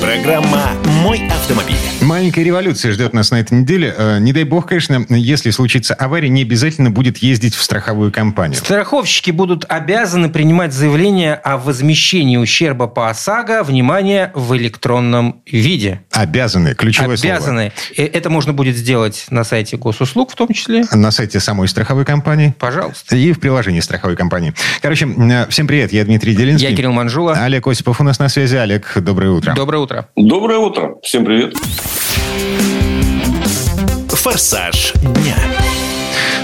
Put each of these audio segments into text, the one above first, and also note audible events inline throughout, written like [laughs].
Программа «Мой автомобиль». Маленькая революция ждет нас на этой неделе. Э, Не дай бог, конечно, если случится авария, не обязательно будет ездить в страховую компанию. Страховщики будут обязаны принимать заявление о возмещении ущерба по ОСАГО, внимание, в электронном виде. Обязаны. Ключевое слово. обязаны. Э, Это можно будет сделать на сайте госуслуг в том числе. На сайте самой страховой компании Пожалуйста. и в приложении страховой компании. Короче, э, всем привет. Я Дмитрий Делинский. Я Кирилл Манжула. Олег Осипов у нас на связи. Олег, доброе утро. Доброе утро. Доброе утро. Всем привет. «Форсаж дня».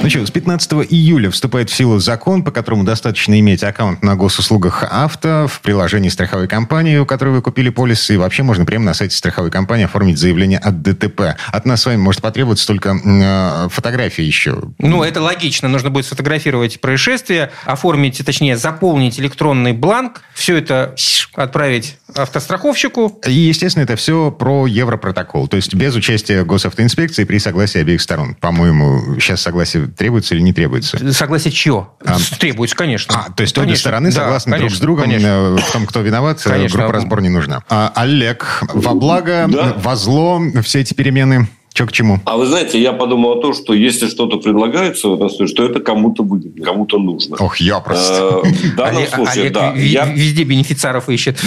Ну что, с 15 июля вступает в силу закон, по которому достаточно иметь аккаунт на госуслугах авто в приложении страховой компании, у которой вы купили полис, и вообще можно прямо на сайте страховой компании оформить заявление от ДТП. От нас с вами может потребоваться только э, фотографии еще. Ну, это логично. Нужно будет сфотографировать происшествие, оформить, точнее, заполнить электронный бланк, все это отправить автостраховщику. И, естественно, это все про Европротокол, то есть без участия госавтоинспекции при согласии обеих сторон. По-моему, сейчас согласие требуется или не требуется? Согласие чье? А, Требуется, конечно. А, то есть обе Конечно. стороны Да, согласны друг конечно, с другом конечно. э, в том, кто виноват, э, Конечно. группа разбор не нужна. А, Олег, во благо, Да. во зло все эти перемены, что к чему? А вы знаете, я подумал о том, что если что-то предлагается в этом случае, что это кому-то выгодно, кому-то нужно. Ох, я просто. Э, В данном Олег, случае, Олег да. Я- везде бенефициаров ищет.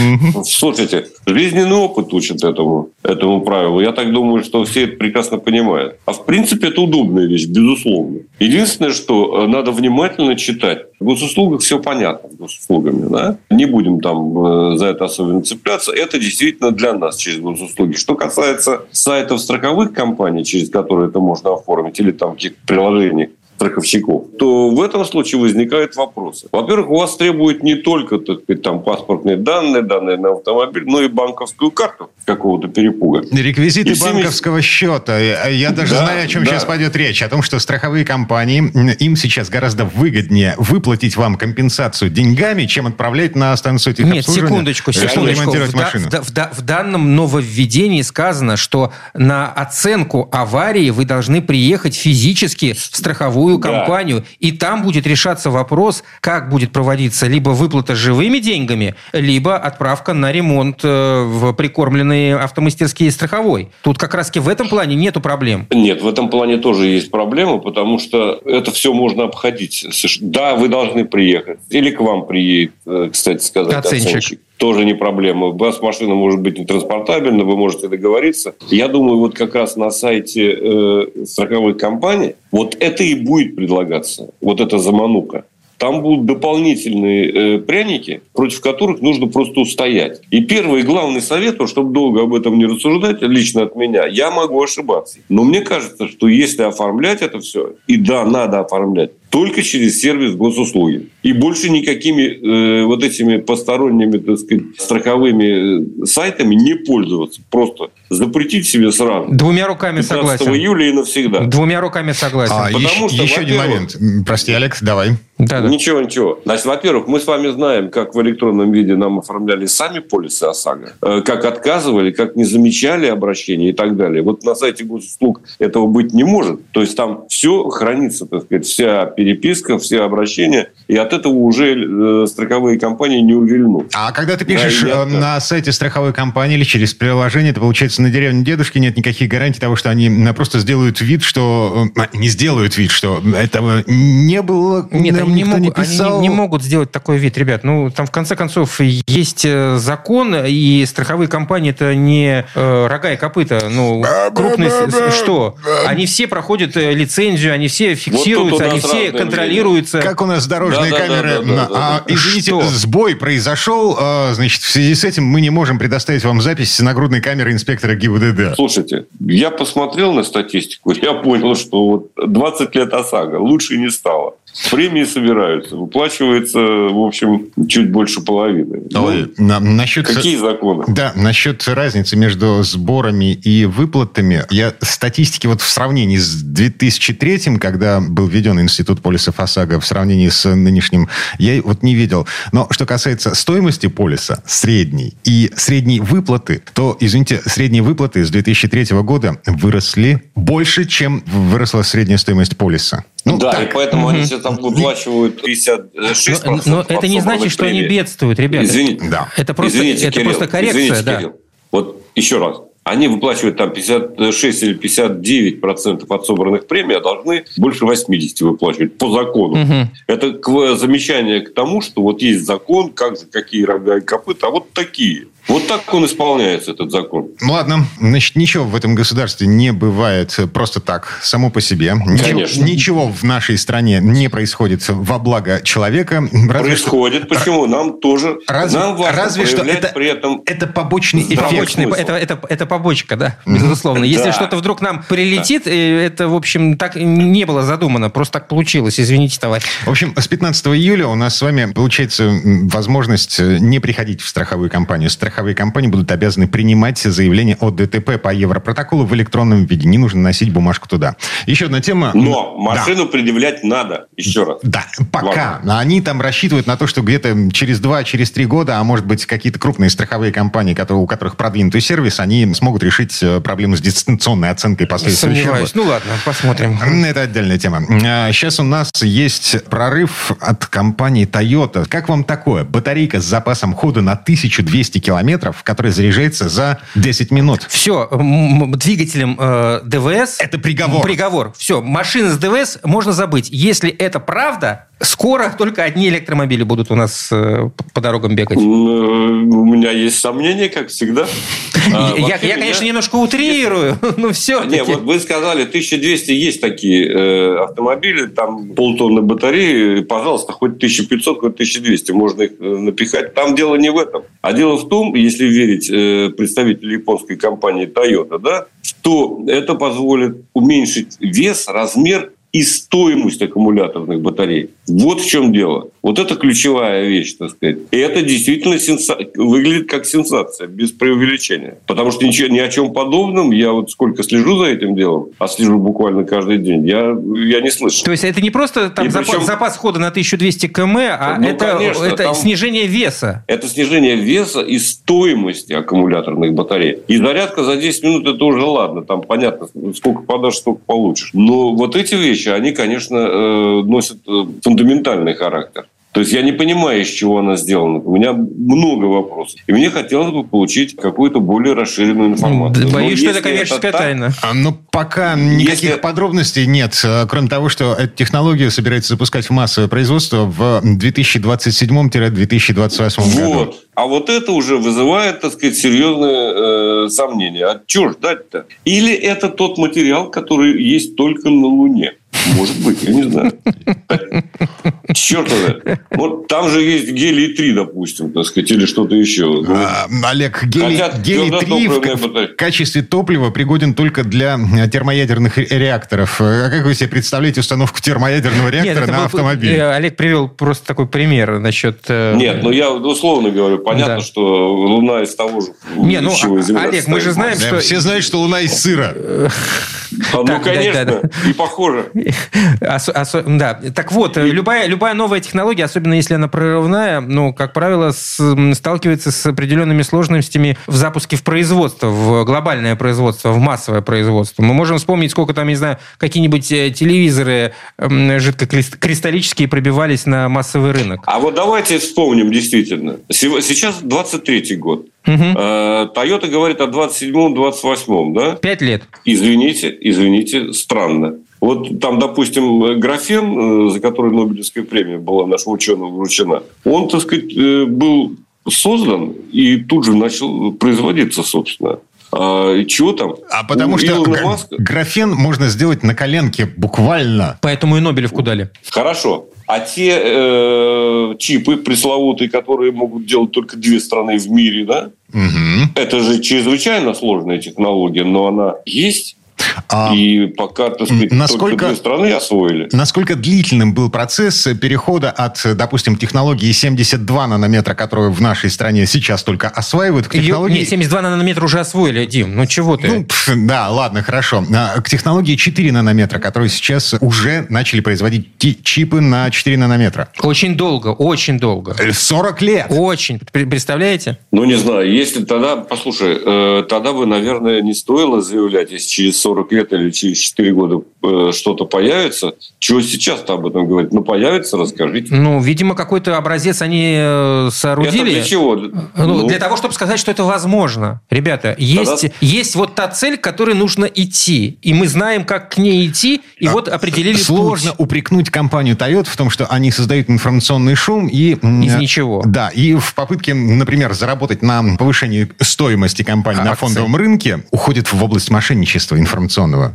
Слушайте, жизненный опыт учит этому, этому правилу. Я так думаю, что все это прекрасно понимают. А в принципе это удобная вещь, безусловно. Единственное, что э, надо внимательно читать. В госуслугах все понятно с госуслугами. Да? Не будем там э, за это особенно цепляться. Это действительно для нас через госуслуги. Что касается сайтов страховых компаний, через которые это можно оформить, или там каких-то приложений, страховщиков, то в этом случае возникают вопросы. Во-первых, у вас требуют не только так сказать, там, паспортные данные, данные на автомобиль, но и банковскую карту какого-то перепуга. Реквизиты И банковского счета. Я даже Да, знаю, о чем да. сейчас пойдет речь. О том, что страховые компании, им сейчас гораздо выгоднее выплатить вам компенсацию деньгами, чем отправлять на станцию Нет, техобслуживания, секундочку, чтобы секундочку. ремонтировать В, машину. в в в данном нововведении сказано, что на оценку аварии вы должны приехать физически в страховую Да. компанию, и там будет решаться вопрос, как будет проводиться либо выплата живыми деньгами, либо отправка на ремонт э, в прикормленные автомастерские страховой. Тут как раз-таки в этом плане нету проблем. Нет, в этом плане тоже есть проблема, потому что это все можно обходить. Да, вы должны приехать. Или к вам приедет, э, кстати сказать, Оценщик. Тоже не проблема. У вас машина может быть не транспортабельна, вы можете договориться. Я думаю, вот как раз на сайте э, страховых компаний вот это и будет предлагаться. Вот эта заманука. Там будут дополнительные э, пряники, против которых нужно просто устоять. И первый главный совет, чтобы долго об этом не рассуждать, лично от меня, я могу ошибаться. Но мне кажется, что если оформлять это все, и да, надо оформлять, только через сервис госуслуги. И больше никакими э, вот этими посторонними, так сказать, страховыми э, сайтами не пользоваться. Просто запретить себе сразу. Двумя руками 15 согласен. июля и навсегда. Двумя руками согласен. А, потому еще, что, еще один момент. Прости, Олег, давай. Да-да. Ничего, ничего. Значит, во-первых, мы с вами знаем, как в электронном виде нам оформляли сами полисы ОСАГО, э, как отказывали, как не замечали обращения и так далее. Вот на сайте госуслуг этого быть не может. То есть там все хранится, так сказать, вся переписка, все обращения, и от этого уже э, страховые компании не увильнут. А когда ты пишешь Да, э, на сайте страховой компании или через приложение, это получается на деревне дедушки нет никаких гарантий того, что они м, просто сделают вид, что... э, Не сделают вид, что этого не было, Нет, нам они не, никто могут, не они писал. не, не могут сделать такой вид, ребят. Ну, там, в конце концов, есть э, закон, и страховые компании это не э, рога и копыта. Ну, крупные... Что? Они все проходят э, лицензию, они все фиксируются, нас они все разное контролируются. Как у нас дорожные Да-да-да-да-да-да. камеры. А, извините, Что? сбой произошел. а, Значит, в связи с этим мы не можем предоставить вам запись с нагрудной камеры инспектора ГИБДД. Слушайте, я посмотрел на статистику, [laughs] я понял, что вот 20 лет ОСАГО лучше не стало. Премии собираются, выплачивается, в общем, чуть больше половины. Ну, Ой, на- насчет... какие законы? Да, насчет разницы между сборами и выплатами. Я статистики вот в сравнении с 2003, когда был введен институт полисов ОСАГО, в сравнении с нынешним, я вот не видел. Но что касается стоимости полиса, средней, и средней выплаты, то, извините, средние выплаты с 2003 года выросли больше, чем выросла средняя стоимость полиса. Ну, да, так. и поэтому угу. они сейчас там выплачивают 56%. Но, но это не значит, что они бедствуют, ребята. Извините. Да. Это просто, Извините, это Кирилл, просто коррекция. Извините, да. Кирилл. Вот еще раз они выплачивают там 56 или 59 процентов от собранных премий, а должны больше 80 выплачивать по закону. Угу. Это к, замечание к тому, что вот есть закон, как за какие рога и копыта, а вот такие. Вот так он исполняется, этот закон. Ну ладно, значит, ничего в этом государстве не бывает просто так, само по себе. Ничего, ничего в нашей стране не происходит во благо человека. Разве происходит. Что... Почему? Нам тоже. Разве, нам важно разве что это, при этом это побочный эффект. Это, это, это побочка, да, безусловно. Если да. что-то вдруг нам прилетит, да. Э, это, в общем, так не было задумано, просто так получилось. Извините, товарищ. В общем, с 15 июля у нас с вами получается возможность не приходить в страховую компанию страховые компании будут обязаны принимать заявление о ДТП по Европротоколу в электронном виде. Не нужно носить бумажку туда. Еще одна тема. Но машину да. предъявлять надо, еще раз. Да, пока. Важно. Они там рассчитывают на то, что где-то через два, через три года, а может быть какие-то крупные страховые компании, которые, у которых продвинутый сервис, они смогут решить э, проблему с дистанционной оценкой последствий Сомневаюсь. Ну ладно, посмотрим. Это отдельная тема. Сейчас а, у нас есть прорыв от компании Toyota. Как вам такое? Батарейка с запасом хода на 1200 километров километров, который заряжается за 10 минут. Все, двигателем э, ДВС... Это приговор. Приговор. Все, машины с ДВС можно забыть. Если это правда, Скоро только одни электромобили будут у нас э, по дорогам бегать. Э, у меня есть сомнения, как всегда. [laughs] А, я, я, конечно, немножко утрирую, [laughs] но все Не, вот вы сказали, 1200 есть такие э, автомобили, там полтонны батареи, пожалуйста, хоть 1500, хоть 1200, можно их напихать. Там дело не в этом. А дело в том, если верить представителю японской компании Toyota, да, что это позволит уменьшить вес, размер и стоимость аккумуляторных батарей. Вот в чем дело. Вот это ключевая вещь, так сказать. И это действительно сенса... выглядит как сенсация, без преувеличения. Потому что ничего, ни о чем подобном, я вот сколько слежу за этим делом, а слежу буквально каждый день, я, я не слышу. То есть это не просто там запас, причем... запас хода на 1200 км, а ну, это, конечно, это там... снижение веса. Это снижение веса и стоимости аккумуляторных батарей. И зарядка за 10 минут это уже ладно, там понятно, сколько подашь, столько получишь. Но вот эти вещи, они, конечно, э, носят э, фундаментальный характер. То есть я не понимаю, из чего она сделана. У меня много вопросов. И мне хотелось бы получить какую-то более расширенную информацию. Боюсь, что это коммерческая это тайна. А, ну, пока никаких если... подробностей нет. А, кроме того, что эту технологию собирается запускать в массовое производство в 2027-2028 вот. году. А вот это уже вызывает, так сказать, серьезные э, сомнения. А что ждать-то? Или это тот материал, который есть только на Луне? Может быть, я не знаю. Черт. Вот там же есть гелий-3, допустим, так сказать, или что-то еще. А, Олег, гелий-3 гелий в, в качестве топлива пригоден только для термоядерных реакторов. А как вы себе представляете установку термоядерного реактора Нет, на был, автомобиль? Э, Олег привел просто такой пример насчет... Э, Нет, ну я условно говорю. Понятно, да. что Луна из того же, Не, ну, Олег, мы же знаем, что... Все знают, что Луна из сыра. [laughs] А, ну, конечно, и похоже. [laughs] Да, так вот, любая, любая новая технология, особенно если она прорывная, ну, как правило, с, сталкивается с определенными сложностями в запуске в производство, в глобальное производство, в массовое производство. Мы можем вспомнить, сколько там, не знаю, какие-нибудь э, телевизоры жидкокристаллические пробивались на массовый рынок. А вот давайте вспомним действительно. Сейчас 23-й год. Угу. Toyota говорит о 27-28, да? Пять лет. Извините, извините, странно. Вот там, допустим, графен, э, за который Нобелевская премия была нашему ученому вручена, он, так сказать, э, был создан и тут же начал производиться, собственно. А, чего там? А потому У что Маска... графен можно сделать на коленке буквально. Поэтому и Нобелевку дали. Хорошо. А те э, чипы пресловутые, которые могут делать только две страны в мире, да? Угу. Это же чрезвычайно сложная технология, но она есть. А и пока, так сказать, насколько, только две страны освоили. Насколько длительным был процесс перехода от, допустим, технологии 72 нанометра, которую в нашей стране сейчас только осваивают, к технологии... Ее, 72 нанометра уже освоили, Дим, ну чего ты? Ну, пф, да, ладно, хорошо. А, к технологии 4 нанометра, которую сейчас уже начали производить чипы на 4 нанометра. Очень долго, очень долго. 40 лет! Очень. Представляете? Ну, не знаю, если тогда, послушай, э, тогда бы, наверное, не стоило заявлять, если через 40 40 лет или через 4 года э, что-то появится, чего сейчас-то об этом говорить? Ну, появится, расскажите. Ну, видимо, какой-то образец они э, соорудили. Это для чего? Ну, ну, для того, чтобы сказать, что это возможно. Ребята, есть, Тогда... есть вот та цель, к которой нужно идти. И мы знаем, как к ней идти, и а, вот определили Сложно путь. упрекнуть компанию Toyota в том, что они создают информационный шум и... Из ничего. Да, и в попытке, например, заработать на повышении стоимости компании а, на фондовом рынке, уходит в область мошенничества информационного.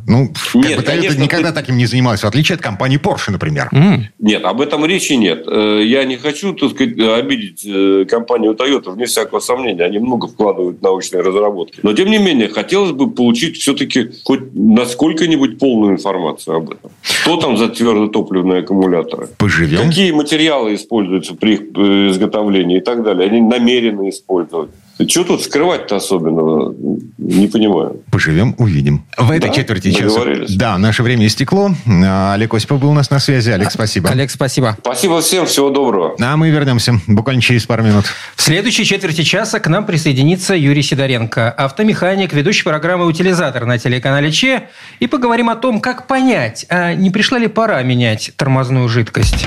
Ну, нет, как бы Toyota никогда ты... таким не занималась, в отличие от компании Porsche, например. Mm. Нет, об этом речи нет. Э, я не хочу, так сказать, обидеть э, компанию Toyota, вне всякого сомнения. Они много вкладывают в научные разработки. Но, тем не менее, хотелось бы получить все-таки хоть насколько-нибудь полную информацию об этом. Что там за твердотопливные аккумуляторы? Поживем. Какие материалы используются при их э, изготовлении и так далее. Они намерены использовать. Что тут скрывать-то особенного? Не понимаю. Поживем, увидим. В этой да? четверти часа. Да, наше время истекло. А, Олег Осипов был у нас на связи. Олег, спасибо. Олег, спасибо. Спасибо всем, всего доброго. А мы вернемся буквально через пару минут. В следующей четверти часа к нам присоединится Юрий Сидоренко, автомеханик, ведущий программы «Утилизатор» на телеканале ЧЕ. И поговорим о том, как понять, а не пришла ли пора менять тормозную жидкость.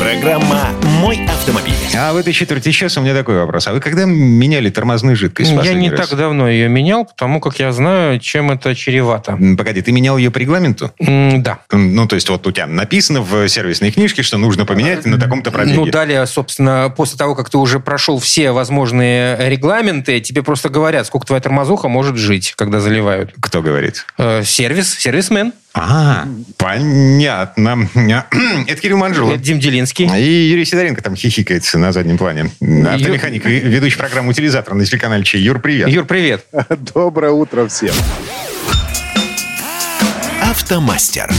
Программа «Мой автомобиль». А в этой четверти часа у меня такой вопрос. А вы когда меняли тормозную жидкость? Я не раз? так давно ее менял, потому как я знаю, чем это чревато. Погоди, ты менял ее по регламенту? Mm, да. Ну, то есть вот у тебя написано в сервисной книжке, что нужно поменять на таком-то пробеге. Ну, далее, собственно, после того, как ты уже прошел все возможные регламенты, тебе просто говорят, сколько твоя тормозуха может жить, когда заливают. Кто говорит? Э, сервис, сервисмен. А, понятно. [clears throat] Это Кирилл Манжулов. Это Дим Делинский. И Юрий Сидоренко там хихикается на заднем плане. Автомеханик и ведущий программу «Утилизатор» на телеканале Че. Юр, привет. Юр, привет. [laughs] Доброе утро всем. Автомастер.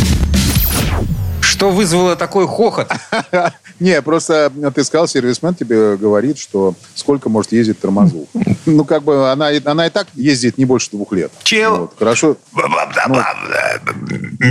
Что вызвало такой хохот? [laughs] Не, просто ты сказал, сервисмен тебе говорит, что сколько может ездить тормозу. [laughs] Ну, как бы она, она и так ездит не больше двух лет. Чел. Вот, хорошо. Ну,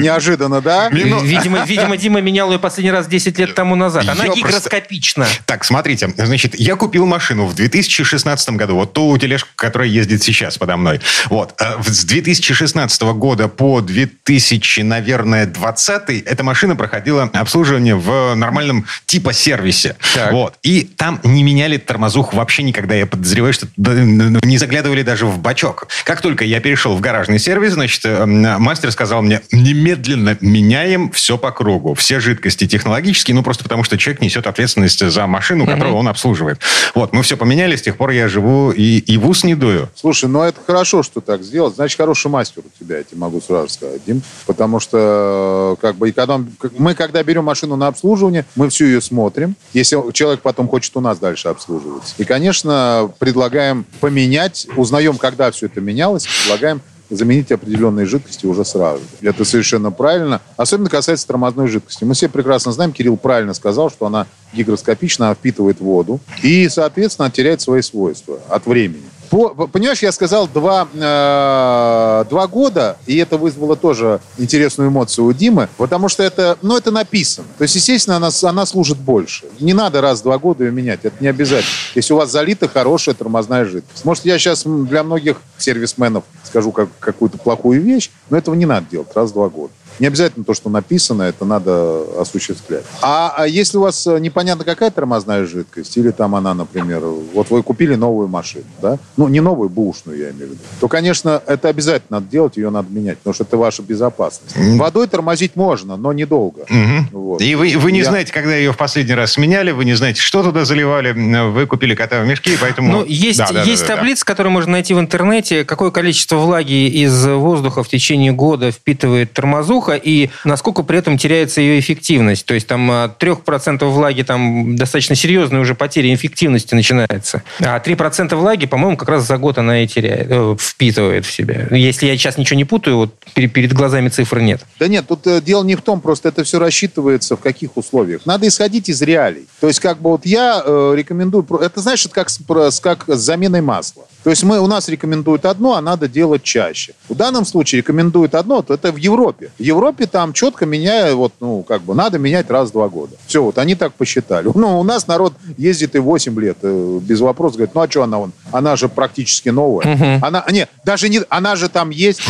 неожиданно, да? Видимо, видимо, Дима менял ее последний раз 10 лет тому назад. Она я гигроскопична. Просто... Так, смотрите. Значит, я купил машину в 2016 году. Вот ту тележку, которая ездит сейчас подо мной. Вот. Э, с 2016 года по 2000, наверное, 20 эта машина проходила обслуживание в нормальном типа сервисе. Так. Вот. И там не меняли тормозух вообще никогда. Я подозреваю, что не заглядывали даже в бачок. Как только я перешел в гаражный сервис, значит, э, мастер сказал мне, немедленно меняем все по кругу. Все жидкости технологические, ну, просто потому что человек несет ответственность за машину, которую он обслуживает. Вот, мы все поменяли, с тех пор я живу и, и в ус не дую. Слушай, ну это хорошо, что так сделал. Значит, хороший мастер у тебя, я тебе могу сразу сказать, Дим. Потому что, как бы, и когда мы, когда берем машину на обслуживание, мы всю ее смотрим, если человек потом хочет у нас дальше обслуживаться. И, конечно, предлагаем поменять, узнаем, когда все это менялось, предлагаем заменить определенные жидкости уже сразу. Это совершенно правильно. Особенно касается тормозной жидкости. Мы все прекрасно знаем, Кирилл правильно сказал, что она гигроскопична, она впитывает воду и, соответственно, теряет свои свойства от времени. По, понимаешь, я сказал два, э, два года, и это вызвало тоже интересную эмоцию у Димы, потому что это, ну, это написано. То есть, естественно, она, она служит больше. Не надо раз два года ее менять, это не обязательно. Если у вас залита хорошая тормозная жидкость. Может, я сейчас для многих сервисменов скажу как, какую-то плохую вещь, но этого не надо делать раз два года. Не обязательно то, что написано, это надо осуществлять. А, а если у вас э, непонятно какая тормозная жидкость, или там она, например, вот вы купили новую машину, да? Ну, не новую, бушную, я имею в виду. То, конечно, это обязательно надо делать, ее надо менять, потому что это ваша безопасность. Водой тормозить можно, но недолго. mm Вот. И вы, вы не я... знаете, когда ее в последний раз сменяли, вы не знаете, что туда заливали, вы купили кота в мешке, поэтому... Ну, есть, да, да, есть да, таблица, да. которую можно найти в интернете, какое количество влаги из воздуха в течение года впитывает тормозуха, плохо, и насколько при этом теряется ее эффективность. То есть там от 3% влаги там достаточно серьезная уже потеря эффективности начинается. А 3% влаги, по-моему, как раз за год она и теряет, э, впитывает в себя. Если я сейчас ничего не путаю, вот перед, глазами цифр нет. Да нет, тут э, дело не в том, просто это все рассчитывается в каких условиях. Надо исходить из реалий. То есть как бы вот я э, рекомендую, это знаешь, это как, как с заменой масла. То есть мы, у нас рекомендуют одно, а надо делать чаще. В данном случае рекомендуют одно, то это в Европе. В Европе там четко меняя, вот, ну, как бы, надо менять раз в два года. Все, вот они так посчитали. Ну, у нас народ ездит и 8 лет э, без вопросов. Говорит, ну, а что она вон? Она же практически новая. Угу. Она, нет, даже не, она же там есть.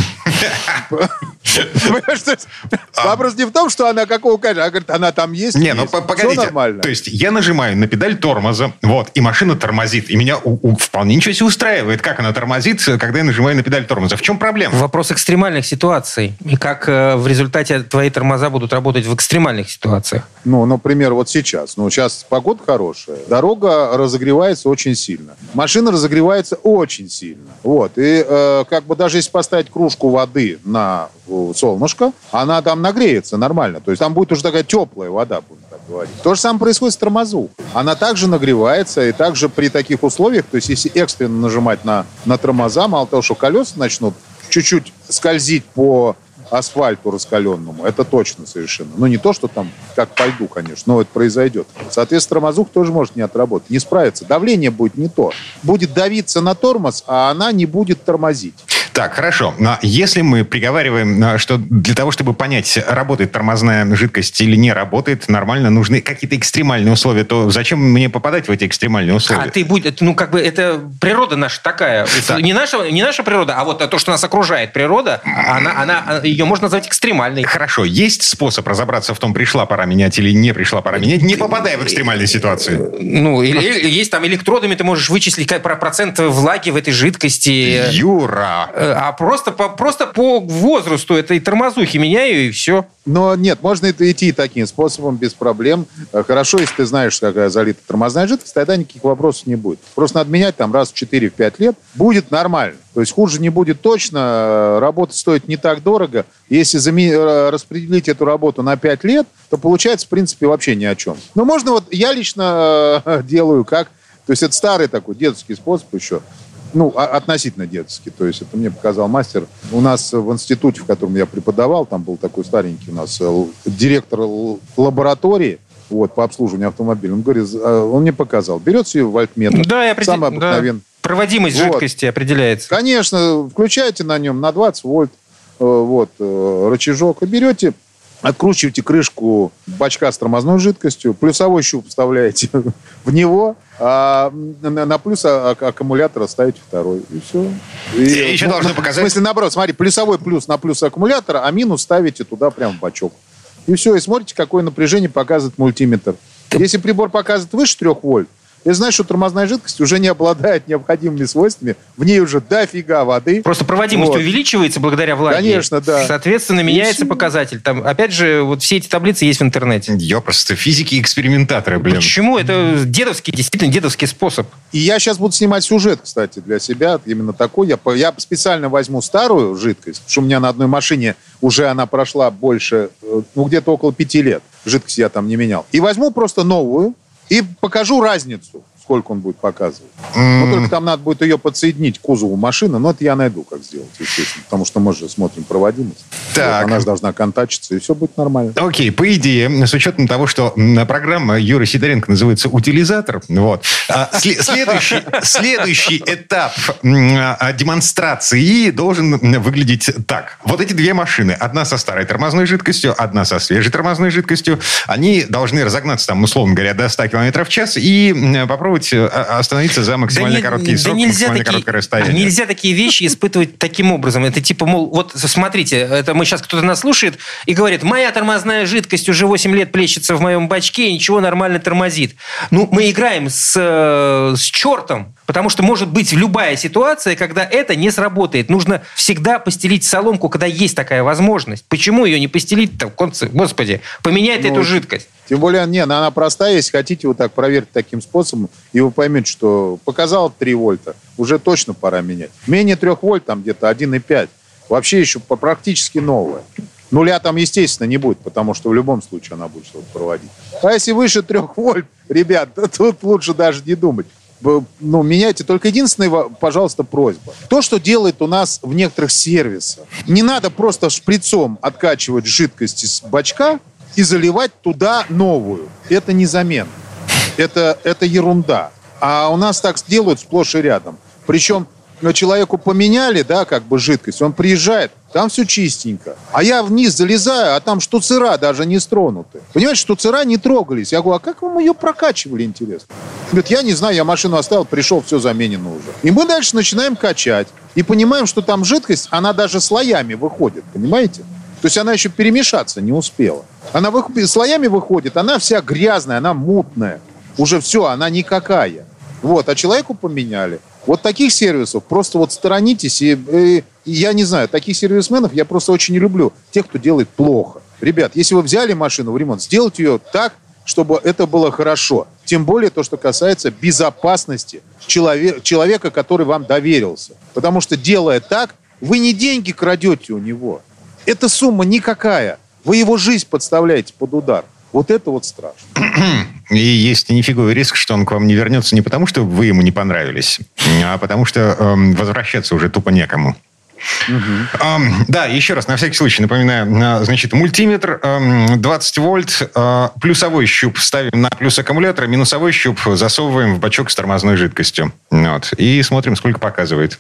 Вопрос не в том, что она какого качества, а говорит, она там есть. Не, ну погодите. нормально. То есть я нажимаю на педаль тормоза, вот, и машина тормозит. И меня вполне ничего себе устраивает, как она тормозит, когда я нажимаю на педаль тормоза. В чем проблема? Вопрос экстремальных ситуаций. И как э, в результате твои тормоза будут работать в экстремальных ситуациях. Ну, например, вот сейчас. Ну, сейчас погода хорошая. Дорога разогревается очень сильно. Машина разогревается очень сильно. Вот. И э, как бы даже если поставить кружку воды на солнышко, она там нагреется нормально. То есть там будет уже такая теплая вода, будем так говорить. То же самое происходит с тормозу. Она также нагревается, и также при таких условиях, то есть если экстренно нажимать на, на тормоза, мало того, что колеса начнут чуть-чуть скользить по асфальту раскаленному. Это точно совершенно. Ну, не то, что там как по льду, конечно, но это произойдет. Соответственно, тормозух тоже может не отработать, не справиться. Давление будет не то. Будет давиться на тормоз, а она не будет тормозить. Так, хорошо. Но если мы приговариваем, э, что для того, чтобы понять, работает тормозная жидкость или не работает, нормально нужны какие-то экстремальные условия, то зачем мне попадать в эти экстремальные условия? А ты будь, ну как бы это природа наша такая, так. не наша, не наша природа, а вот то, что нас окружает природа, она, она, ее можно назвать экстремальной. Хорошо, есть способ разобраться в том, пришла пора менять или не пришла пора менять, не попадая в экстремальные ситуации? Ну, или, есть там электродами, ты можешь вычислить процент влаги в этой жидкости. Юра! Э, а просто по, просто по возрасту этой тормозухи меняю, и все. Но нет, можно идти таким способом без проблем. Э, хорошо, если ты знаешь, какая залита тормозная жидкость, тогда никаких вопросов не будет. Просто надо менять там раз в 4-5 лет. Будет нормально. То есть хуже не будет точно, э, работа стоит не так дорого. Если заме... распределить эту работу на 5 лет, то получается, в принципе, вообще ни о чем. Но можно вот, я лично [laughs] делаю как, то есть это старый такой детский способ еще ну, а, относительно детский. То есть это мне показал мастер. У нас в институте, в котором я преподавал, там был такой старенький у нас э, директор лаборатории, вот, по обслуживанию автомобиля. Он говорит, а, он мне показал, берется ее вольтметр, да, я определ... самый обыкновенный. Да. Проводимость вот. жидкости определяется. Конечно, включаете на нем на 20 вольт э, вот, э, рычажок и берете Откручиваете крышку бачка с тормозной жидкостью, плюсовой щуп вставляете [laughs] в него, а на плюс а, аккумулятора ставите второй. И все. И, и еще ну, должны показать... В смысле, наоборот, смотри, плюсовой плюс на плюс аккумулятора, а минус ставите туда прям в бачок. И все, и смотрите, какое напряжение показывает мультиметр. Если прибор показывает выше 3 вольт, и знаешь, что тормозная жидкость уже не обладает необходимыми свойствами, в ней уже дофига воды. Просто проводимость вот. увеличивается благодаря влаге. Конечно, да. Соответственно, меняется показатель. Там, опять же, вот все эти таблицы есть в интернете. Я просто физики-экспериментаторы, блин. Почему? Это дедовский, действительно дедовский способ. И я сейчас буду снимать сюжет, кстати, для себя, именно такой. Я, я специально возьму старую жидкость, потому что у меня на одной машине уже она прошла больше, э, ну, где-то около пяти лет. Жидкость я там не менял. И возьму просто новую, и покажу разницу, сколько он будет показывать. Mm. Но только там надо будет ее подсоединить к кузову машины, но это я найду, как сделать, естественно. Потому что мы же смотрим проводимость. Так. Вот, она же должна контачиться, и все будет нормально. Окей, по идее, с учетом того, что программа Юры Сидоренко называется «Утилизатор», вот, а, следующий, следующий этап а, демонстрации должен выглядеть так. Вот эти две машины, одна со старой тормозной жидкостью, одна со свежей тормозной жидкостью, они должны разогнаться, там, условно говоря, до 100 км в час и попробовать э, остановиться за максимально да короткий срок, да нельзя максимально такие, короткое расстояние. Нельзя такие вещи испытывать таким образом. Это типа, мол, вот смотрите, это мы сейчас кто-то нас слушает и говорит, моя тормозная жидкость уже 8 лет плещется в моем бачке и ничего нормально тормозит. Ну, мы играем с, э, с чертом, потому что может быть любая ситуация, когда это не сработает. Нужно всегда постелить соломку, когда есть такая возможность. Почему ее не постелить-то в конце? Господи, поменять ну, эту жидкость. Тем более, не, она простая. Если хотите вот так проверить таким способом, и вы поймете, что показал 3 вольта, уже точно пора менять. Менее 3 вольт, там где-то 1,5. Вообще еще практически новая. Нуля там, естественно, не будет, потому что в любом случае она будет что-то проводить. А если выше 3 вольт, ребят, тут лучше даже не думать. Ну, меняйте. Только единственная, пожалуйста, просьба. То, что делает у нас в некоторых сервисах. Не надо просто шприцом откачивать жидкость из бачка, и заливать туда новую. Это не замена. Это, это ерунда. А у нас так делают сплошь и рядом. Причем но человеку поменяли, да, как бы жидкость, он приезжает, там все чистенько. А я вниз залезаю, а там штуцера даже не стронуты. Понимаете, штуцера не трогались. Я говорю, а как вам ее прокачивали, интересно? Говорит, я не знаю, я машину оставил, пришел, все заменено уже. И мы дальше начинаем качать. И понимаем, что там жидкость, она даже слоями выходит, понимаете? То есть она еще перемешаться не успела. Она вы... слоями выходит, она вся грязная, она мутная. Уже все, она никакая. Вот, а человеку поменяли. Вот таких сервисов просто вот сторонитесь. И, и, я не знаю, таких сервисменов я просто очень не люблю. Тех, кто делает плохо. Ребят, если вы взяли машину в ремонт, сделайте ее так, чтобы это было хорошо. Тем более то, что касается безопасности человека, человека, который вам доверился. Потому что делая так, вы не деньги крадете у него. Эта сумма никакая. Вы его жизнь подставляете под удар. Вот это вот страшно. [clears throat] И есть нифиговый риск, что он к вам не вернется не потому, что вы ему не понравились, а потому что эм, возвращаться уже тупо некому. Угу. Um, да, еще раз, на всякий случай напоминаю, значит, мультиметр um, 20 вольт, uh, плюсовой щуп ставим на плюс аккумулятора, минусовой щуп засовываем в бачок с тормозной жидкостью. Вот. И смотрим, сколько показывает.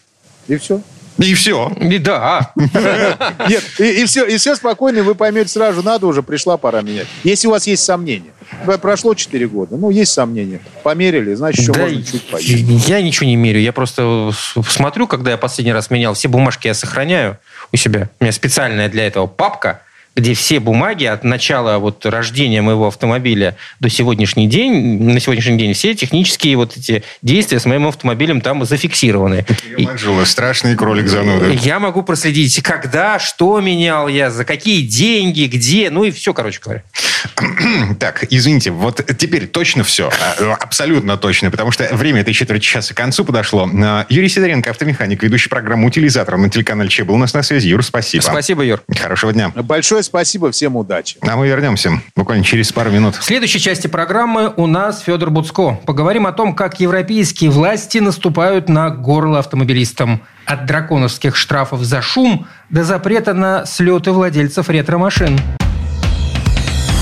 И все. И все. И да. [laughs] Нет, и, и, все, и все спокойно, вы поймете сразу, надо уже, пришла пора менять. Если у вас есть сомнения. Прошло 4 года, ну, есть сомнения. Померили, значит, еще да можно чуть поесть. Я ничего не мерю, я просто смотрю, когда я последний раз менял, все бумажки я сохраняю у себя. У меня специальная для этого папка, где все бумаги от начала вот рождения моего автомобиля до сегодняшний день, на сегодняшний день все технические вот эти действия с моим автомобилем там зафиксированы. Манжула, страшный кролик зануда. Я могу проследить, когда, что менял я, за какие деньги, где, ну и все, короче говоря. [clears throat] Так, извините, вот теперь точно все, а, абсолютно точно, потому что время этой четверти часа к концу подошло. А, Юрий Сидоренко, автомеханик, ведущий программу «Утилизатор» на телеканале Че был у нас на связи. Юр, спасибо. Спасибо, Юр. Хорошего дня. Большое спасибо, всем удачи. А мы вернемся буквально через пару минут. В следующей части программы у нас Федор Буцко. Поговорим о том, как европейские власти наступают на горло автомобилистам. От драконовских штрафов за шум до запрета на слеты владельцев ретро-машин.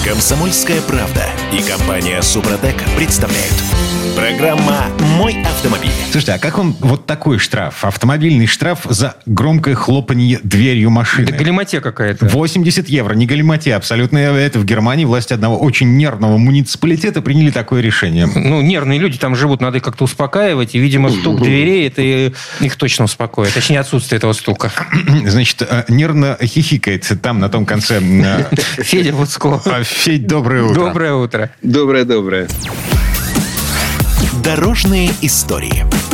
Комсомольская правда и компания Супротек представляют. Программа «Мой автомобиль». Слушайте, а как он вот такой штраф? Автомобильный штраф за громкое хлопанье дверью машины. Это галиматья какая-то. 80 евро. Не галиматья. Абсолютно это в Германии власти одного очень нервного муниципалитета приняли такое решение. Ну, нервные люди там живут, надо их как-то успокаивать. И, видимо, стук дверей, это их точно успокоит. Точнее, отсутствие этого стука. [clears throat] Значит, э, нервно хихикает там, на том конце. Э, [laughs] Федя Вудско. Федь, доброе утро. Доброе утро. Доброе-доброе. Дорожные истории.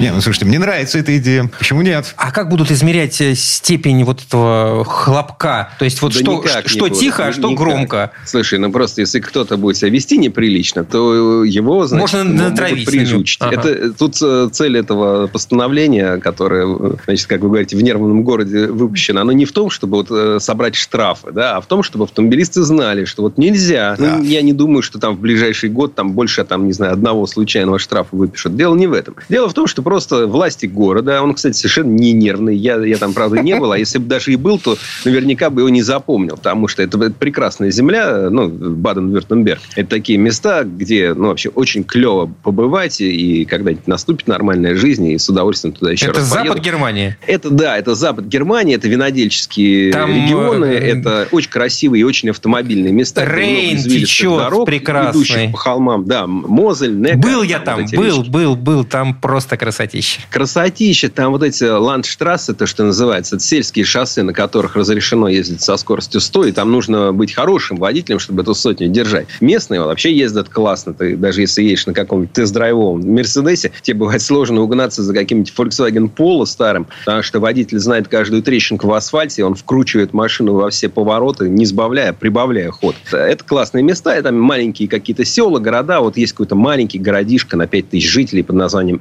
Не, ну слушайте, мне нравится эта идея. Почему нет? А как будут измерять э, степень вот этого хлопка? То есть вот да что, что тихо, а что никак. громко? Слушай, ну просто если кто-то будет себя вести неприлично, то его, значит, Можно натравить прижучить. Ага. Это, тут э, цель этого постановления, которое, значит, как вы говорите, в нервном городе выпущено, оно не в том, чтобы вот э, собрать штрафы, да, а в том, чтобы автомобилисты знали, что вот нельзя. Да. Ну, я не думаю, что там в ближайший год там больше, там, не знаю, одного случайного штрафа выпишут. Дело не в этом. Дело в том, что просто власти города. Он, кстати, совершенно не нервный. Я, я там, правда, не был. А если бы даже и был, то наверняка бы его не запомнил. Потому что это, это прекрасная земля, ну, Баден-Вюртемберг. Это такие места, где, ну, вообще очень клево побывать. И когда-нибудь наступит нормальная жизнь, и с удовольствием туда еще это раз запад поеду. Германии? Это, да, это запад Германии. Это винодельческие там, регионы. Э... Это очень красивые и очень автомобильные места. Рейн течет дорог, прекрасный. Идущих по холмам. Да, Мозель, Некар. Был я там, вот был, был, был. Там просто красотища красотища. Красотища. Там вот эти ландштрассы, то, что называется, это сельские шоссе, на которых разрешено ездить со скоростью 100, и там нужно быть хорошим водителем, чтобы эту сотню держать. Местные вообще ездят классно. Ты даже если едешь на каком-нибудь тест-драйвовом Мерседесе, тебе бывает сложно угнаться за каким-нибудь Volkswagen Polo старым, потому что водитель знает каждую трещинку в асфальте, он вкручивает машину во все повороты, не сбавляя, прибавляя ход. Это классные места, это маленькие какие-то села, города. Вот есть какой-то маленький городишко на 5000 жителей под названием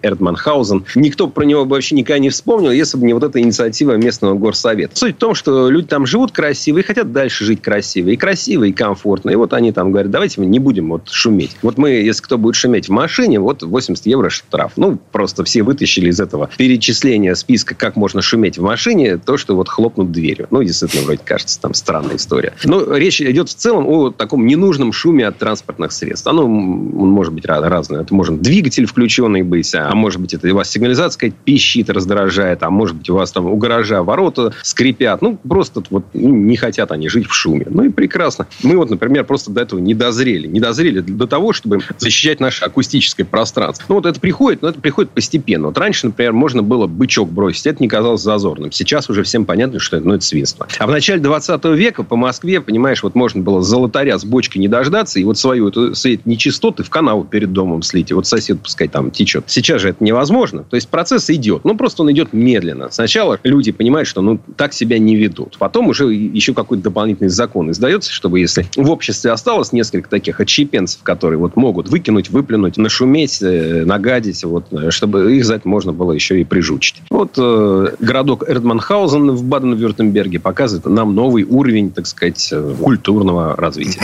Эрдманхаузен никто про него бы вообще никогда не вспомнил, если бы не вот эта инициатива местного горсовета. Суть в том, что люди там живут красиво и хотят дальше жить красиво. И красиво, и комфортно. И вот они там говорят, давайте мы не будем вот шуметь. Вот мы, если кто будет шуметь в машине, вот 80 евро штраф. Ну, просто все вытащили из этого перечисления списка, как можно шуметь в машине, то, что вот хлопнут дверью. Ну, действительно, вроде кажется, там странная история. Но речь идет в целом о таком ненужном шуме от транспортных средств. Оно может быть разное. Это может двигатель включенный быть, а может быть, это вас сигнализация какая-то пищит, раздражает, а может быть, у вас там у гаража ворота скрипят. Ну, просто вот ну, не хотят они жить в шуме. Ну и прекрасно. Мы вот, например, просто до этого не дозрели. Не дозрели до того, чтобы защищать наше акустическое пространство. Ну, вот это приходит, но это приходит постепенно. Вот раньше, например, можно было бычок бросить. Это не казалось зазорным. Сейчас уже всем понятно, что это, ну, это свинство. А в начале 20 века по Москве, понимаешь, вот можно было золотаря с бочкой не дождаться и вот свою эту, эти нечистоты в канаву перед домом слить. И вот сосед, пускай там течет. Сейчас же это невозможно. То есть процесс идет. Ну, просто он идет медленно. Сначала люди понимают, что ну, так себя не ведут. Потом уже еще какой-то дополнительный закон издается, чтобы если в обществе осталось несколько таких отщепенцев, которые вот могут выкинуть, выплюнуть, нашуметь, э, нагадить, вот, э, чтобы их за это можно было еще и прижучить. Вот э, городок Эрдманхаузен в Баден-Вюртемберге показывает нам новый уровень, так сказать, э, культурного развития.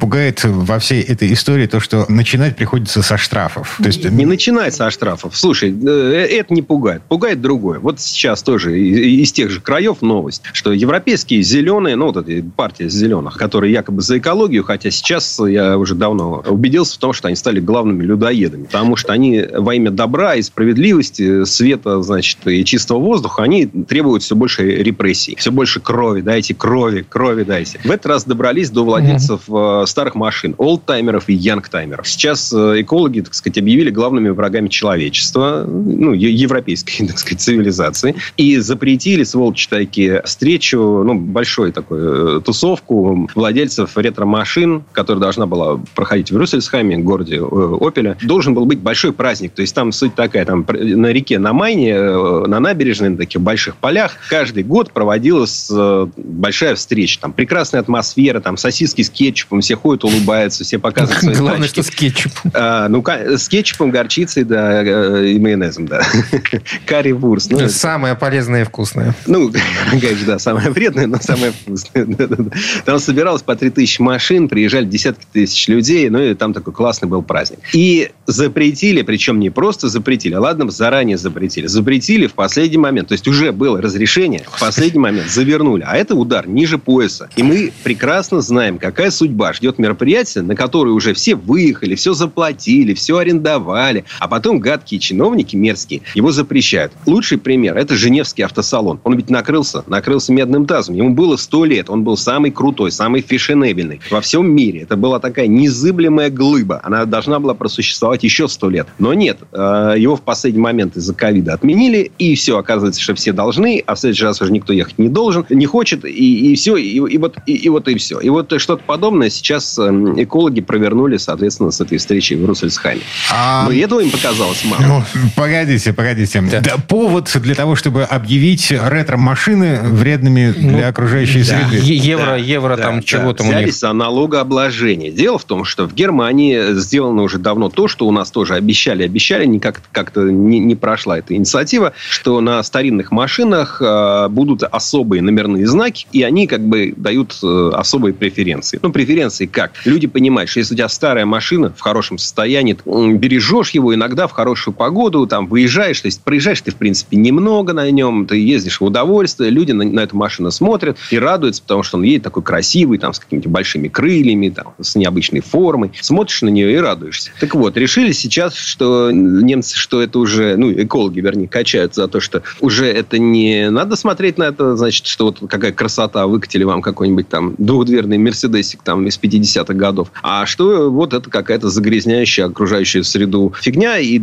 Пугает во всей этой истории то, что начинать приходится со штрафов. То есть... Не начинать со штрафов. Слушай, это не пугает. Пугает другое. Вот сейчас тоже из тех же краев новость, что европейские зеленые, ну, вот эта партия зеленых, которые якобы за экологию, хотя сейчас я уже давно убедился в том, что они стали главными людоедами. Потому что они во имя добра и справедливости, света, значит, и чистого воздуха, они требуют все больше репрессий, все больше крови. Дайте крови, крови дайте. В этот раз добрались до владельцев mm-hmm. старых машин, олдтаймеров и янгтаймеров. Сейчас э, экологи, так сказать, объявили главными врагами человечества, ну, европейской, [laughs] так сказать, цивилизации, и запретили, сволочи такие, встречу, ну, большой такой э, тусовку владельцев ретро-машин, которая должна была проходить в Рюссельсхайме, городе Опеля. Должен был быть большой праздник. То есть там суть такая, там на реке на Майне, на набережной, на таких больших полях, каждый год проводилась большая встреча. Там прекрасная атмосфера, там сосиски с кетчупом, все ходят, улыбаются, все показывают [laughs] свои Главное, что с кетчупом. А, ну, с кетчупом, горчицей, да, и майонезом, да. [laughs] Карри-вурст. Ну, самое полезное и вкусное. Ну, [laughs] конечно, да, самое вредное, но самое вкусное. [laughs] Там собиралось по 3000 машин, приезжали десятки тысяч людей, ну, и там такой классный был праздник. И запретили, причем не просто запретили, а ладно, заранее запретили. Запретили в последний момент. То есть уже было разрешение, в последний момент завернули. А это удар ниже пояса. И мы прекрасно знаем, какая судьба ждет мероприятие, на которое уже все выехали, все заплатили, все арендовали, а потом гадкие чиновники мерзкие его запрещают. Лучший пример – это Женевский автосалон. Он ведь накрылся, накрылся медным тазом. Ему было сто лет, он был самый крутой, самый фешенебельный во всем мире. Это была такая незыблемая глыба. Она должна была просуществовать еще сто лет. Но нет, э, его в последний момент из-за ковида отменили, и все, оказывается, что все должны, а в следующий раз уже никто ехать не должен, не хочет, и, и все, и, и, вот, и, и вот и все. И вот что-то подобное сейчас эм, экологи провернули, соответственно, с этой встречей в Руссельсхайме. А... Но этого им показалось мало. Ну, погодите, погодите. Да. Да, повод для того, чтобы объявить ретро-машины вредными ну, для окружающей да. среды. Евро, да, евро да, там да, чего там Взялись за налогообложение. Дело в том, что в Германии сделано уже давно то, что у нас тоже обещали, обещали, никак как-то не, не прошла эта инициатива, что на старинных машинах э, будут особые номерные знаки, и они как бы дают э, особые преференции. Ну, преференции как? Люди понимают, что если у тебя старая машина в хорошем состоянии, ты бережешь его иногда в хорошую погоду, там выезжаешь, то есть проезжаешь ты, в принципе, немного на нем, ты ездишь в удовольствие, люди на, на эту машину смотрят и радуются, потому что он едет такой красивый, там, с какими-то большими крыльями, там, с необычной формой. Смотришь на нее и радуешься. Так вот, решили сейчас, что немцы, что это уже, ну, экологи, вернее, качают за то, что уже это не надо смотреть на это, значит, что вот какая красота, выкатили вам какой-нибудь там двухдверный Мерседесик там из 50-х годов, а что вот это какая-то загрязняющая окружающую среду фигня, и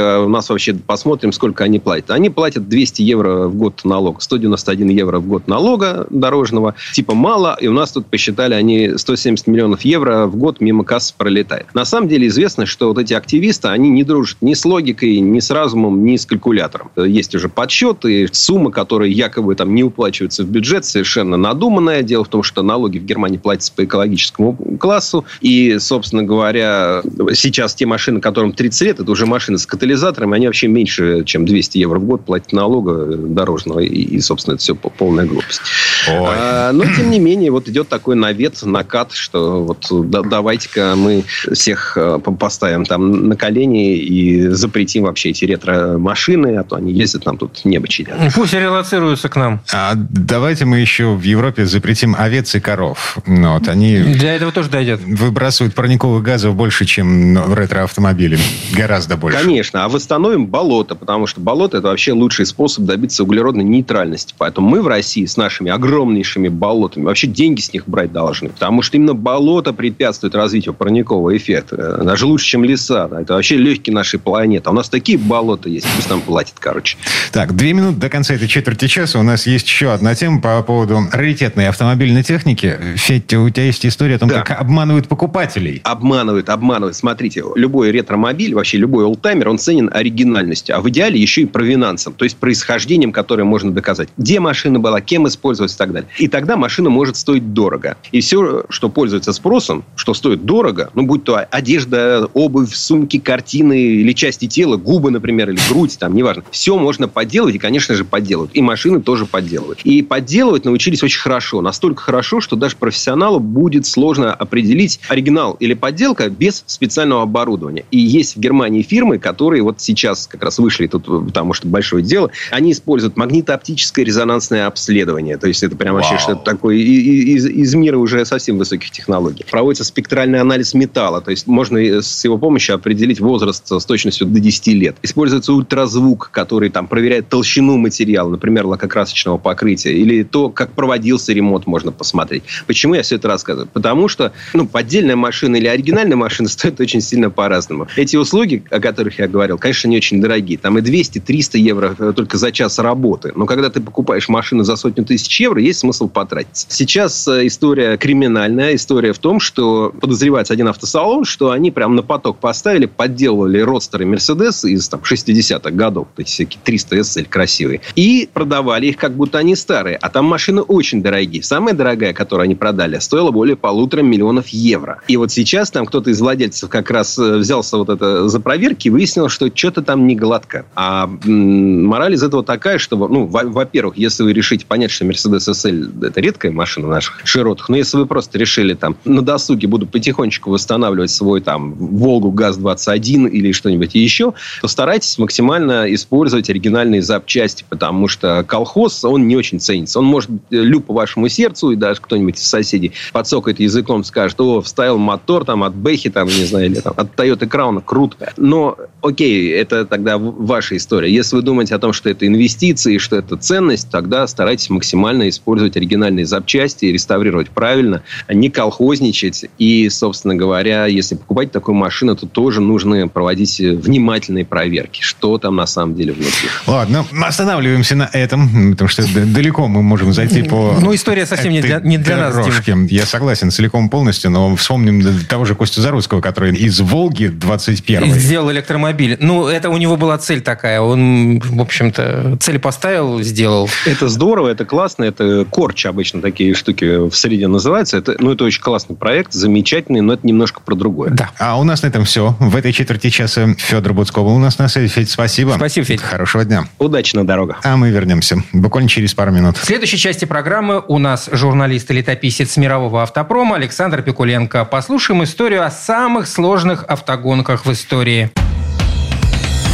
давайте-ка у нас вообще посмотрим, сколько они платят. Они платят 200 евро в год налог, 191 евро в год налога дорожного, типа мало, и у нас тут посчитали, они 170 миллионов евро в год мимо кассы пролетает. На самом деле известно, что вот эти активисты, они не дружат ни с логикой, ни с разумом, ни с калькулятором. Есть уже подсчеты, суммы, которые якобы там не уплачиваются в бюджет, совершенно надуманное. Дело в том, что налоги в Германии платятся по экологическому классу, и, собственно говоря, сейчас те машины, которым 30 лет, это уже машины с катализатором, они вообще меньше, чем 200 евро в год платят налога дорожного, и, и собственно, это все полная глупость. А, но, тем не менее, вот идет такой навет, накат, что вот да, давайте-ка мы всех а, поставим там на колени и запретим вообще эти ретро-машины, а то они ездят нам тут небо чадят. Пусть релацируются к нам. А давайте мы еще в Европе запретим овец и коров. Ну, вот, они Для этого тоже дойдет. Выбрасывают парниковых газов больше, чем ретро-автомобили. Гораздо больше. Конечно. А восстановим болото, потому что болото – это вообще лучший способ добиться углеродной нейтральности. Поэтому мы в России с нашими огромнейшими болотами вообще деньги с них брать должны. Потому что именно болото препятствует развитию парникового эффекта. Даже лучше, чем леса. Это вообще легкие нашей планеты. А у нас такие болота есть. Пусть нам платят, короче. Так, две минуты до конца этой четверти часа. У нас есть еще одна тема по поводу раритетной автомобильной техники. Федь, у тебя есть история о том, Да. как обманывают покупателей. Обманывают, обманывают. Смотрите, любой ретромобиль, вообще любой олдтаймер, он ценен оригинальностью, а в идеале еще и провинансом, то есть происхождением, которое можно доказать. Где машина была, кем использовалась и так далее. И тогда машина может стоить дорого. И все, что пользуется спросом, что стоит дорого, ну, будь то одежда, обувь, сумки, картины или части тела, губы, например, или грудь, там, неважно. Все можно подделывать, и, конечно же, подделывают. И машины тоже подделывают. И подделывать научились очень хорошо. Настолько хорошо, что даже профессионалу будет сложно определить оригинал или подделка без специального оборудования. И есть в Германии фирмы, которые вот сейчас как раз вышли тут, потому что большое дело, они используют магнитооптическое резонансное обследование. То есть это прям вообще Вау. что-то такое из, из мира уже совсем высоких технологий. Проводится спектральный анализ металла. То есть можно и с его помощью определить возраст с точностью до 10 лет. Используется ультразвук, который там проверяет толщину материала, например, лакокрасочного покрытия, или то, как проводился ремонт, можно посмотреть. Почему я все это рассказываю? Потому что ну, поддельная машина или оригинальная машина [laughs] стоит очень сильно по-разному. Эти услуги, о которых я говорил, конечно, не очень дорогие. Там и 200-300 евро э, только за час работы. Но когда ты покупаешь машину за сотню тысяч евро, есть смысл потратиться. Сейчас э, история криминальная. История в том, что подозревается один автосалон, что они прям на поток поставили, подделывали родстеры Мерседес из там, 60-х годов. Вот эти всякие 300 SL красивые. И продавали их, как будто они старые. А там машины очень дорогие. Самая дорогая, которую они продали, стоила более полутора миллионов евро. И вот сейчас там кто-то из владельцев как раз э, взялся вот это за проверки и выяснил, что что-то там не гладко. А мораль из этого такая, что, ну, во- во-первых, если вы решите понять, что Mercedes SL это редкая машина наших широтах, но если вы просто решили там на досуге буду потихонечку восстанавливать свой там Волгу ГАЗ-21 или что-нибудь еще, то старайтесь максимально использовать оригинальные запчасти, потому что колхоз, он не очень ценится. Он может э, люб по вашему сердцу, и даже кто-нибудь из соседей подсокает языком, скажет, о, вставил мотор там от Бэхи, там, не знаю, или там, от Toyota Crown, круто. Но, окей, это тогда ваша история. Если вы думаете о том, что это инвестиции, что это ценность, тогда старайтесь максимально использовать оригинальные запчасти и реставрировать правильно, а не колхозничать. И, собственно говоря, если покупать такую машину, то тоже нужно проводить внимательные проверки, что там на самом деле внутри. Ладно, мы останавливаемся на этом, потому что далеко мы можем зайти по... Ну, история совсем не для- не для нас, Дим. дорожке. Я согласен целиком полностью, но вспомним того же Костю Заруцкого, который из «Волги» 21 Сделал электромобиль. Ну, это у него была цель такая. Он, в общем-то, цель поставил, сделал. Это здорово, это классно, это корч обычно такие штуки в среде называются. Это, ну, это очень классный проект, замечательный, но это немножко про другое. Да. А у нас на этом все. В этой четверти часа Федор Буцкова у нас на связи. Федь, спасибо. Спасибо, Федь. Хорошего дня. Удачи на дорогах. А мы вернемся буквально через пару минут. В следующей части программы у нас журналист и летописец мирового автопрома Александр Пикуленко. Послушаем историю о самых сложных автогонках в истории.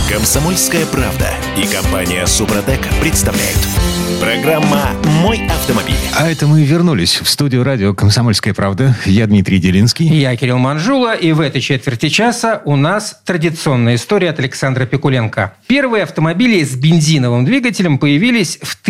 Комсомольская правда и компания Супротек представляют. Программа «Мой автомобиль». А это мы вернулись в студию радио «Комсомольская правда». Я Дмитрий Делинский. Я Кирилл Манжула, и в этой четверти часа у нас традиционная история от Александра Пикуленко. Первые автомобили с бензиновым двигателем появились в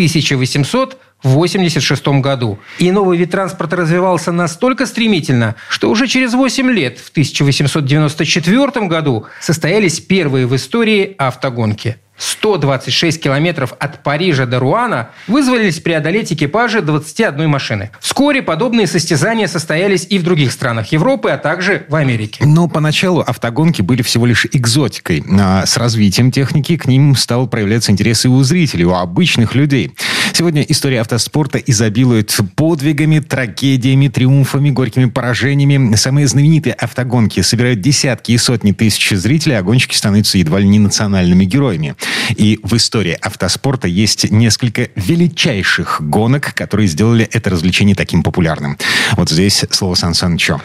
1886 году. И новый вид транспорта развивался настолько стремительно, что уже через 8 лет, в 1894 году, состоялись первые в истории автогонки. 126 километров от Парижа до Руана вызвались преодолеть экипажи 21 машины. Вскоре подобные состязания состоялись и в других странах Европы, а также в Америке. Но поначалу автогонки были всего лишь экзотикой. А с развитием техники к ним стал проявляться интерес и у зрителей, у обычных людей. Сегодня история автоспорта изобилует подвигами, трагедиями, триумфами, горькими поражениями. Самые знаменитые автогонки собирают десятки и сотни тысяч зрителей, а гонщики становятся едва ли не национальными героями. И в истории автоспорта есть несколько величайших гонок, которые сделали это развлечение таким популярным. Вот здесь слово Сан Санычу.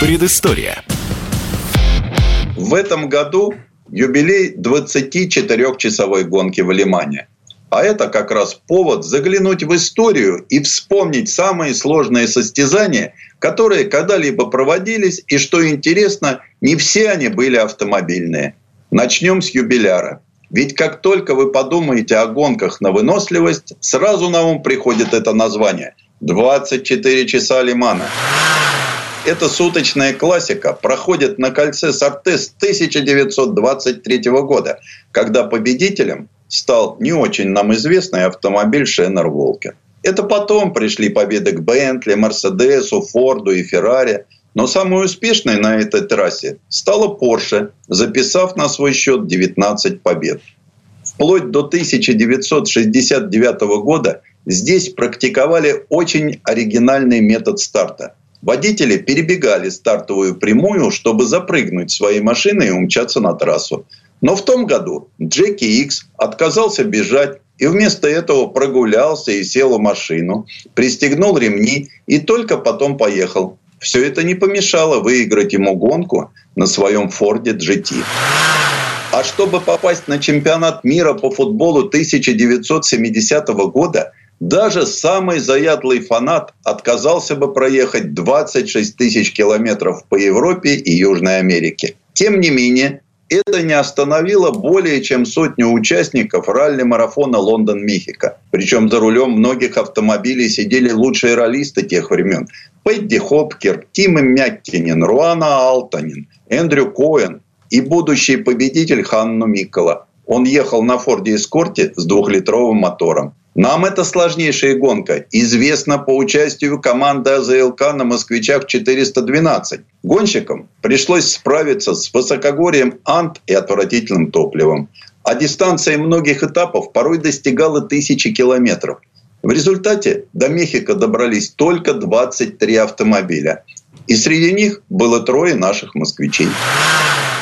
Предыстория. В этом году юбилей 24-часовой гонки в Лимане. А это как раз повод заглянуть в историю и вспомнить самые сложные состязания, которые когда-либо проводились, и, что интересно, не все они были автомобильные. Начнем с юбиляра. Ведь как только вы подумаете о гонках на выносливость, сразу на ум приходит это название. 24 часа Лимана. Эта суточная классика проходит на кольце Сарте с 1923 года, когда победителем стал не очень нам известный автомобиль Шеннер Волкер. Это потом пришли победы к Бентли, Мерседесу, Форду и Феррари – но самой успешной на этой трассе стала Porsche, записав на свой счет 19 побед. Вплоть до 1969 года здесь практиковали очень оригинальный метод старта. Водители перебегали стартовую прямую, чтобы запрыгнуть своей машины и умчаться на трассу. Но в том году Джеки Икс отказался бежать и вместо этого прогулялся и сел в машину, пристегнул ремни и только потом поехал. Все это не помешало выиграть ему гонку на своем Форде GT. А чтобы попасть на чемпионат мира по футболу 1970 года, даже самый заядлый фанат отказался бы проехать 26 тысяч километров по Европе и Южной Америке. Тем не менее, это не остановило более чем сотню участников ралли-марафона Лондон-Мехико. Причем за рулем многих автомобилей сидели лучшие раллисты тех времен. Пэдди Хопкер, Тим Мяттинин, Руана Алтанин, Эндрю Коэн и будущий победитель Ханну Микола. Он ехал на Форде Эскорте с двухлитровым мотором. Нам эта сложнейшая гонка известна по участию команды АЗЛК на «Москвичах 412». Гонщикам пришлось справиться с высокогорием Ант и отвратительным топливом. А дистанция многих этапов порой достигала тысячи километров. В результате до Мехико добрались только 23 автомобиля. И среди них было трое наших москвичей.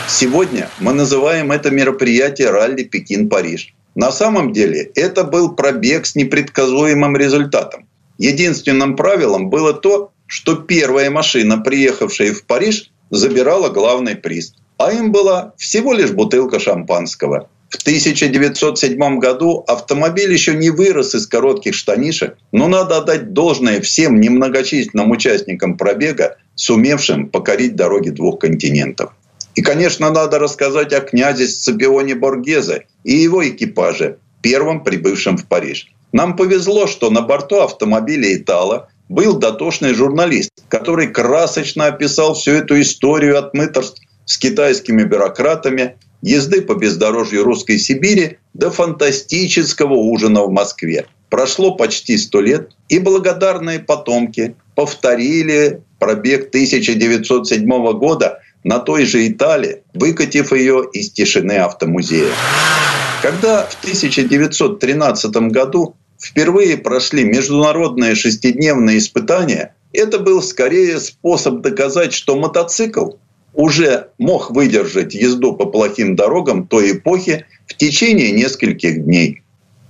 Сегодня мы называем это мероприятие «Ралли Пекин-Париж». На самом деле это был пробег с непредсказуемым результатом. Единственным правилом было то, что первая машина, приехавшая в Париж, забирала главный приз. А им была всего лишь бутылка шампанского. В 1907 году автомобиль еще не вырос из коротких штанишек, но надо отдать должное всем немногочисленным участникам пробега, сумевшим покорить дороги двух континентов. И, конечно, надо рассказать о князе Сципионе Боргезе и его экипаже, первым прибывшем в Париж. Нам повезло, что на борту автомобиля «Итала» был дотошный журналист, который красочно описал всю эту историю отмыторств с китайскими бюрократами, езды по бездорожью русской Сибири до фантастического ужина в Москве. Прошло почти сто лет, и благодарные потомки повторили пробег 1907 года на той же Италии, выкатив ее из тишины автомузея. Когда в 1913 году впервые прошли международные шестидневные испытания, это был скорее способ доказать, что мотоцикл уже мог выдержать езду по плохим дорогам той эпохи в течение нескольких дней.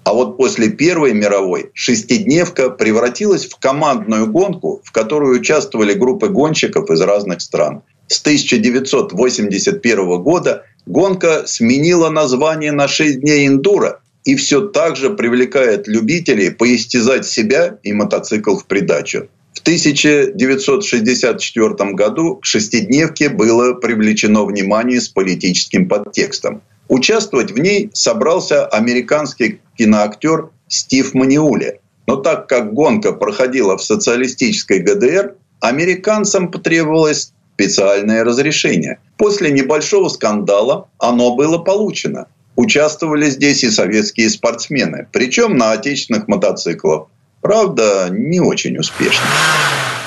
А вот после Первой мировой шестидневка превратилась в командную гонку, в которой участвовали группы гонщиков из разных стран. С 1981 года гонка сменила название на 6 дней эндуро и все так же привлекает любителей поистязать себя и мотоцикл в придачу. В 1964 году к шестидневке было привлечено внимание с политическим подтекстом. Участвовать в ней собрался американский киноактер Стив Маниули. Но так как гонка проходила в социалистической ГДР, американцам потребовалось специальное разрешение. После небольшого скандала оно было получено. Участвовали здесь и советские спортсмены, причем на отечественных мотоциклах. Правда, не очень успешно.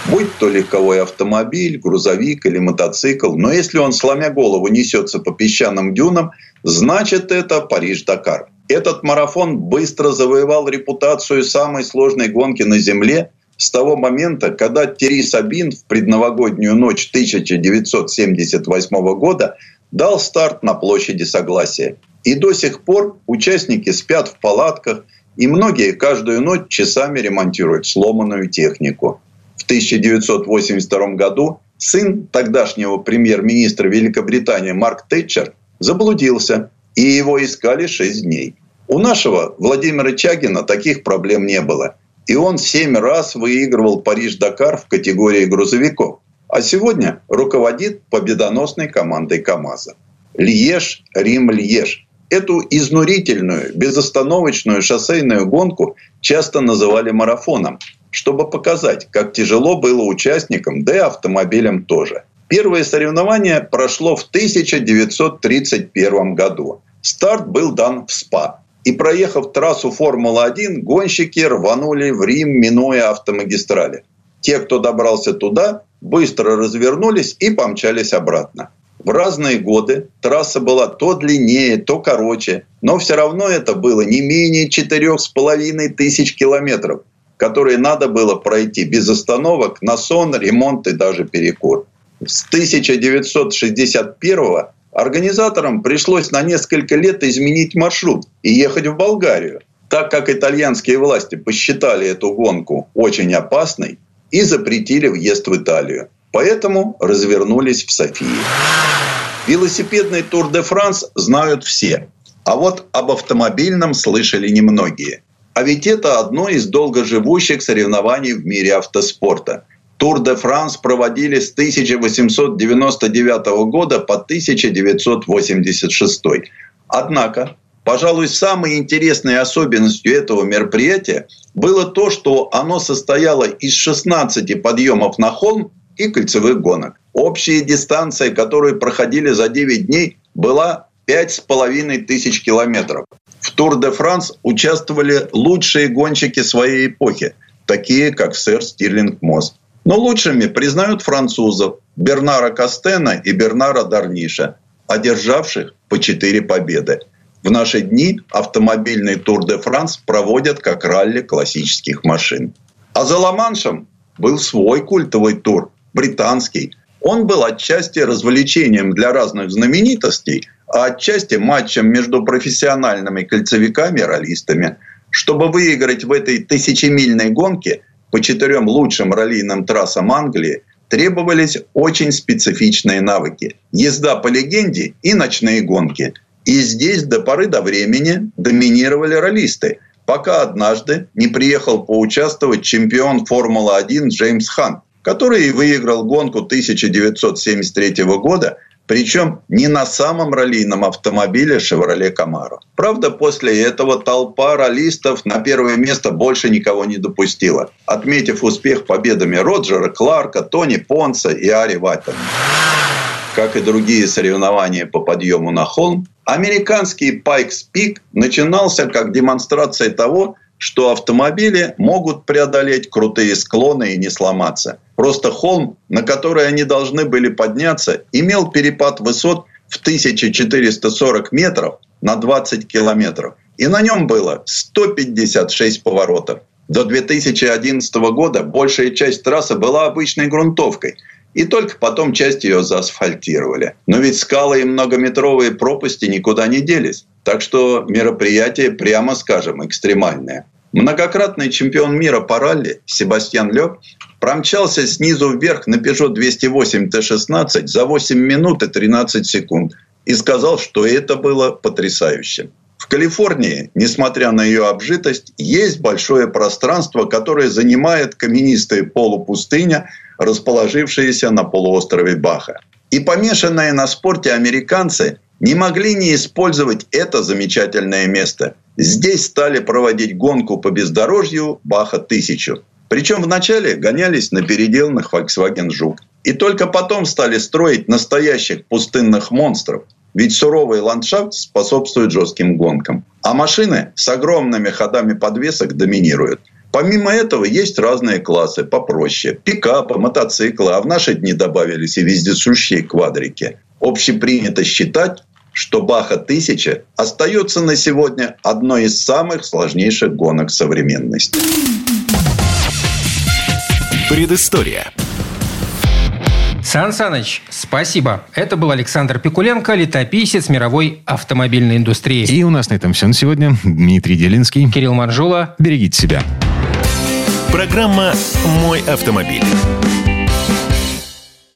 Будь то легковой автомобиль, грузовик или мотоцикл, но если он, сломя голову, несется по песчаным дюнам, значит это Париж-Дакар. Этот марафон быстро завоевал репутацию самой сложной гонки на Земле с того момента, когда Терри Сабин в предновогоднюю ночь 1978 года дал старт на площади Согласия. И до сих пор участники спят в палатках, и многие каждую ночь часами ремонтируют сломанную технику. В 1982 году сын тогдашнего премьер-министра Великобритании Марк Тэтчер заблудился, и его искали 6 дней. У нашего Владимира Чагина таких проблем не было. И он семь раз выигрывал Париж-Дакар в категории грузовиков. А сегодня руководит победоносной командой КАМАЗа. Льеж, Рим, Льеж. Эту изнурительную, безостановочную шоссейную гонку часто называли марафоном, чтобы показать, как тяжело было участникам, да и автомобилям тоже. Первое соревнование прошло в 1931 году. Старт был дан в СПА. И проехав трассу Формулы-1, гонщики рванули в Рим, минуя автомагистрали. Те, кто добрался туда, быстро развернулись и помчались обратно. В разные годы трасса была то длиннее, то короче, но все равно это было не менее четырех с половиной тысяч километров, которые надо было пройти без остановок на сон, ремонт и даже перекур. С 1961 организаторам пришлось на несколько лет изменить маршрут и ехать в Болгарию, так как итальянские власти посчитали эту гонку очень опасной и запретили въезд в Италию. Поэтому развернулись в Софии. Велосипедный Тур де Франс знают все. А вот об автомобильном слышали немногие. А ведь это одно из долгоживущих соревнований в мире автоспорта. Тур де Франс проводили с 1899 года по 1986. Однако, пожалуй, самой интересной особенностью этого мероприятия было то, что оно состояло из 16 подъемов на холм и кольцевых гонок. Общая дистанция, которую проходили за 9 дней, была 5,5 тысяч километров. В Тур де Франс участвовали лучшие гонщики своей эпохи, такие как сэр Стирлинг Мосс. Но лучшими признают французов Бернара Кастена и Бернара Дарниша, одержавших по 4 победы. В наши дни автомобильный Тур де Франс проводят как ралли классических машин. А за Ла-Маншем был свой культовый тур, британский. Он был отчасти развлечением для разных знаменитостей, а отчасти матчем между профессиональными кольцевиками и ролистами. Чтобы выиграть в этой тысячемильной гонке по четырем лучшим раллийным трассам Англии, требовались очень специфичные навыки. Езда по легенде и ночные гонки. И здесь до поры до времени доминировали ролисты, пока однажды не приехал поучаствовать чемпион Формулы-1 Джеймс Хан, который выиграл гонку 1973 года, причем не на самом раллийном автомобиле «Шевроле Камаро». Правда, после этого толпа раллистов на первое место больше никого не допустила, отметив успех победами Роджера Кларка, Тони Понса и Ари Ваттена. Как и другие соревнования по подъему на холм, американский Пайкс Пик начинался как демонстрация того, что автомобили могут преодолеть крутые склоны и не сломаться. Просто холм, на который они должны были подняться, имел перепад высот в 1440 метров на 20 километров. И на нем было 156 поворотов. До 2011 года большая часть трассы была обычной грунтовкой. И только потом часть ее заасфальтировали. Но ведь скалы и многометровые пропасти никуда не делись. Так что мероприятие, прямо скажем, экстремальное. Многократный чемпион мира по ралли Себастьян Лёб промчался снизу вверх на Peugeot 208 Т-16 за 8 минут и 13 секунд и сказал, что это было потрясающе. В Калифорнии, несмотря на ее обжитость, есть большое пространство, которое занимает каменистая полупустыня, расположившаяся на полуострове Баха. И помешанные на спорте американцы не могли не использовать это замечательное место. Здесь стали проводить гонку по бездорожью Баха тысячу. Причем вначале гонялись на переделанных Volkswagen Жук. И только потом стали строить настоящих пустынных монстров. Ведь суровый ландшафт способствует жестким гонкам. А машины с огромными ходами подвесок доминируют. Помимо этого есть разные классы попроще. Пикапы, мотоциклы, а в наши дни добавились и вездесущие квадрики. Общепринято считать, что Баха-1000 остается на сегодня одной из самых сложнейших гонок современности. Предыстория. Сан Саныч, спасибо. Это был Александр Пикуленко, летописец мировой автомобильной индустрии. И у нас на этом все на сегодня. Дмитрий Делинский. Кирилл Манжула. Берегите себя. Программа «Мой автомобиль».